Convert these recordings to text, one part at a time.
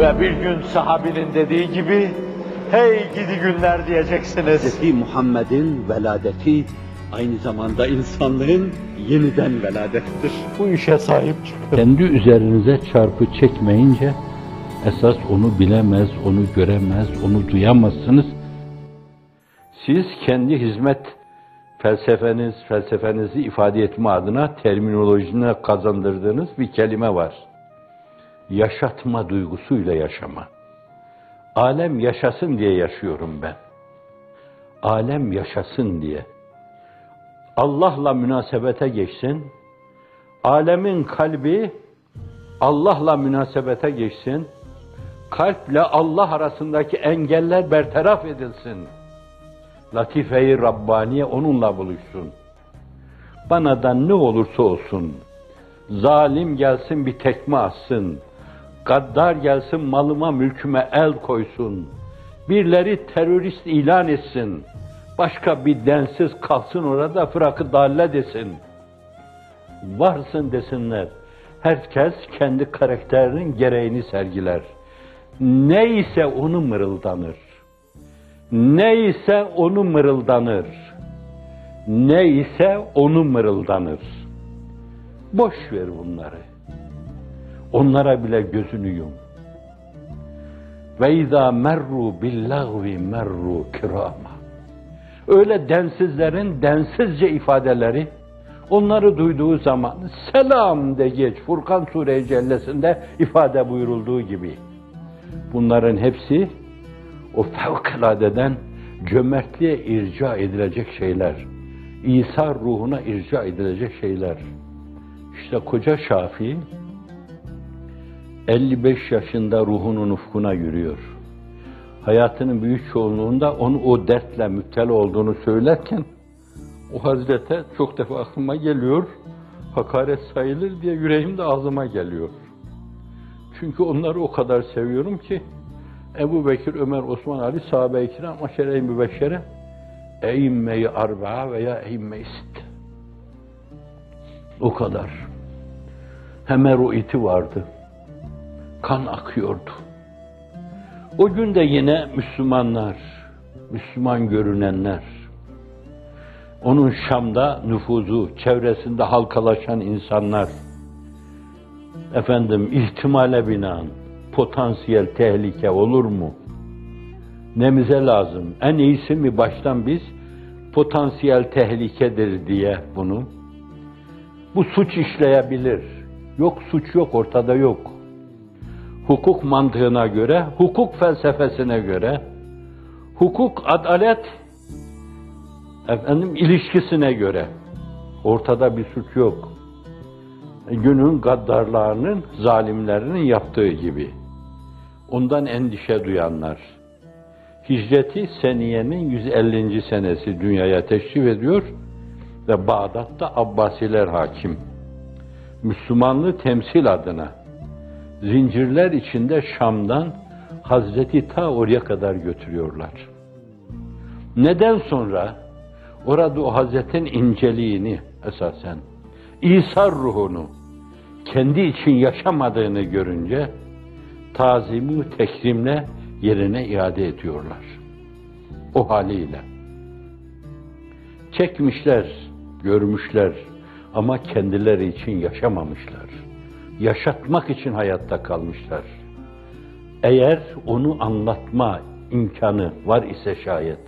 Ve bir gün sahabinin dediği gibi, hey gidi günler diyeceksiniz. Hz. Muhammed'in veladeti aynı zamanda insanlığın yeniden veladettir. Bu işe sahip çıkın. Kendi üzerinize çarpı çekmeyince esas onu bilemez, onu göremez, onu duyamazsınız. Siz kendi hizmet felsefeniz, felsefenizi ifade etme adına terminolojine kazandırdığınız bir kelime var. Yaşatma duygusuyla yaşama. Alem yaşasın diye yaşıyorum ben. Alem yaşasın diye. Allah'la münasebete geçsin. Alemin kalbi Allah'la münasebete geçsin. Kalple Allah arasındaki engeller bertaraf edilsin. Latife-i Rabbaniye onunla buluşsun. Bana da ne olursa olsun, zalim gelsin bir tekme atsın, gaddar gelsin malıma mülküme el koysun, birileri terörist ilan etsin, başka bir densiz kalsın orada fırakı dalle desin. Varsın desinler. Herkes kendi karakterinin gereğini sergiler. Neyse onu mırıldanır. Neyse onu mırıldanır. Neyse onu mırıldanır. Boş ver bunları. Onlara bile gözünü yum. Ve izâ merru billâhvi merru kirâma. Öyle densizlerin densizce ifadeleri, onları duyduğu zaman selam de geç Furkan Sure-i Cellesi'nde ifade buyurulduğu gibi. Bunların hepsi o fevkaladeden cömertliğe irca edilecek şeyler. İsa ruhuna irca edilecek şeyler. İşte koca Şafii 55 yaşında ruhunun ufkuna yürüyor. Hayatının büyük çoğunluğunda onu o dertle müptela olduğunu söylerken o hazrete çok defa aklıma geliyor, hakaret sayılır diye yüreğim de ağzıma geliyor. Çünkü onları o kadar seviyorum ki Ebu Bekir, Ömer, Osman, Ali, sahabe-i kiram, aşere-i mübeşşere, eğimme-i arba'a veya eğimme-i sitte. O kadar. Hemer o iti vardı. Kan akıyordu. O gün de yine Müslümanlar, Müslüman görünenler, onun Şam'da nüfuzu, çevresinde halkalaşan insanlar, efendim ihtimale binaen potansiyel tehlike olur mu? Nemize lazım. En iyisi mi baştan biz potansiyel tehlikedir diye bunu. Bu suç işleyebilir. Yok suç yok ortada yok. Hukuk mantığına göre, hukuk felsefesine göre, hukuk adalet efendim ilişkisine göre ortada bir suç yok. Günün gaddarlarının, zalimlerinin yaptığı gibi. Ondan endişe duyanlar. Hicreti seniyenin 150. senesi dünyaya teşrif ediyor ve Bağdat'ta Abbasiler hakim. Müslümanlığı temsil adına zincirler içinde Şam'dan Hazreti ta oraya kadar götürüyorlar. Neden sonra orada o Hazretin inceliğini esasen İsa ruhunu kendi için yaşamadığını görünce tazimi tekrimle yerine iade ediyorlar. O haliyle. Çekmişler, görmüşler ama kendileri için yaşamamışlar. Yaşatmak için hayatta kalmışlar. Eğer onu anlatma imkanı var ise şayet,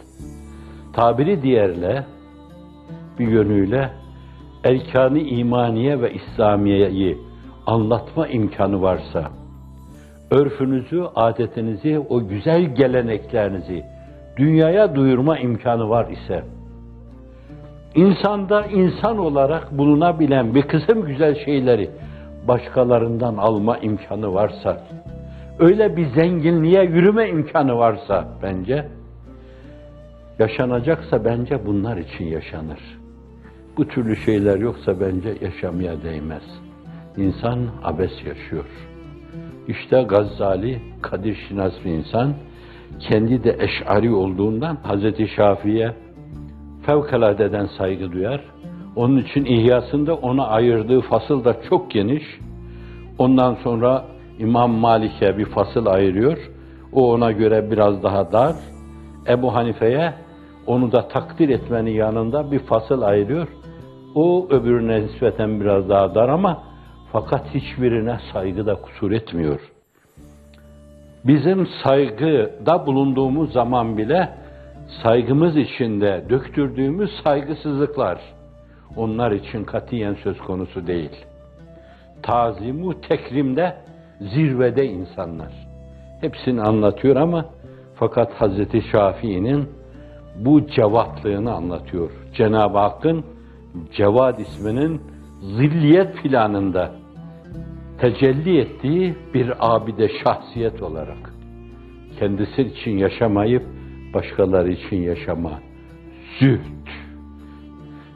tabiri diğerle, bir yönüyle erkanı imaniye ve İslamiye'yi anlatma imkanı varsa, örfünüzü, adetinizi, o güzel geleneklerinizi dünyaya duyurma imkanı var ise, insanda insan olarak bulunabilen bir kısım güzel şeyleri başkalarından alma imkanı varsa, öyle bir zenginliğe yürüme imkanı varsa bence, yaşanacaksa bence bunlar için yaşanır. Bu türlü şeyler yoksa bence yaşamaya değmez. İnsan abes yaşıyor. İşte Gazzali, Kadir Şinas bir insan, kendi de eş'ari olduğundan Hazreti Şafii'ye fevkaladeden saygı duyar. Onun için ihyasında ona ayırdığı fasıl da çok geniş. Ondan sonra İmam Malik'e bir fasıl ayırıyor. O ona göre biraz daha dar. Ebu Hanife'ye onu da takdir etmenin yanında bir fasıl ayırıyor. O öbürüne nispeten biraz daha dar ama fakat hiçbirine saygıda kusur etmiyor. Bizim saygıda bulunduğumuz zaman bile saygımız içinde döktürdüğümüz saygısızlıklar onlar için katiyen söz konusu değil. Tazimu tekrimde zirvede insanlar. Hepsini anlatıyor ama fakat Hazreti Şafii'nin bu cevatlığını anlatıyor. Cenab-ı Hakk'ın Cevad isminin zilliyet planında tecelli ettiği bir abide şahsiyet olarak kendisi için yaşamayıp başkaları için yaşama. Zühd.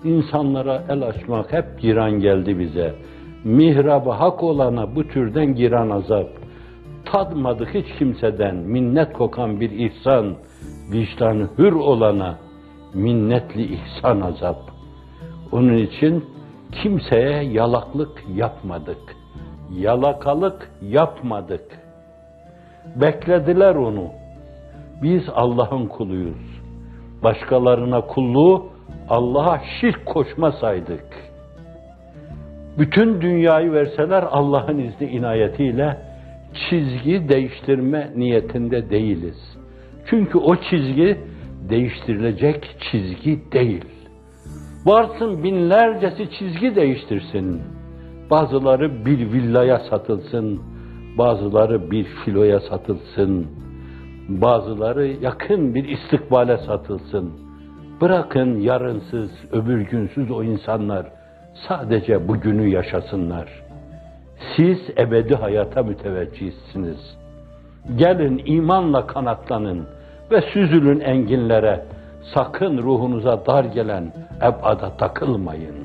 İnsanlara el açmak hep giran geldi bize. Mihrabı hak olana bu türden giran azap. Tadmadık hiç kimseden minnet kokan bir ihsan, vicdanı hür olana minnetli ihsan azap. Onun için kimseye yalaklık yapmadık. Yalakalık yapmadık. Beklediler onu. Biz Allah'ın kuluyuz. Başkalarına kulluğu Allah'a şirk koşmasaydık. Bütün dünyayı verseler Allah'ın izni inayetiyle çizgi değiştirme niyetinde değiliz. Çünkü o çizgi değiştirilecek çizgi değil. Varsın binlercesi çizgi değiştirsin. Bazıları bir villaya satılsın, bazıları bir filoya satılsın, bazıları yakın bir istikbale satılsın. Bırakın yarınsız, öbür günsüz o insanlar sadece bugünü yaşasınlar. Siz ebedi hayata müteveccihsiniz. Gelin imanla kanatlanın ve süzülün enginlere. Sakın ruhunuza dar gelen ebada takılmayın.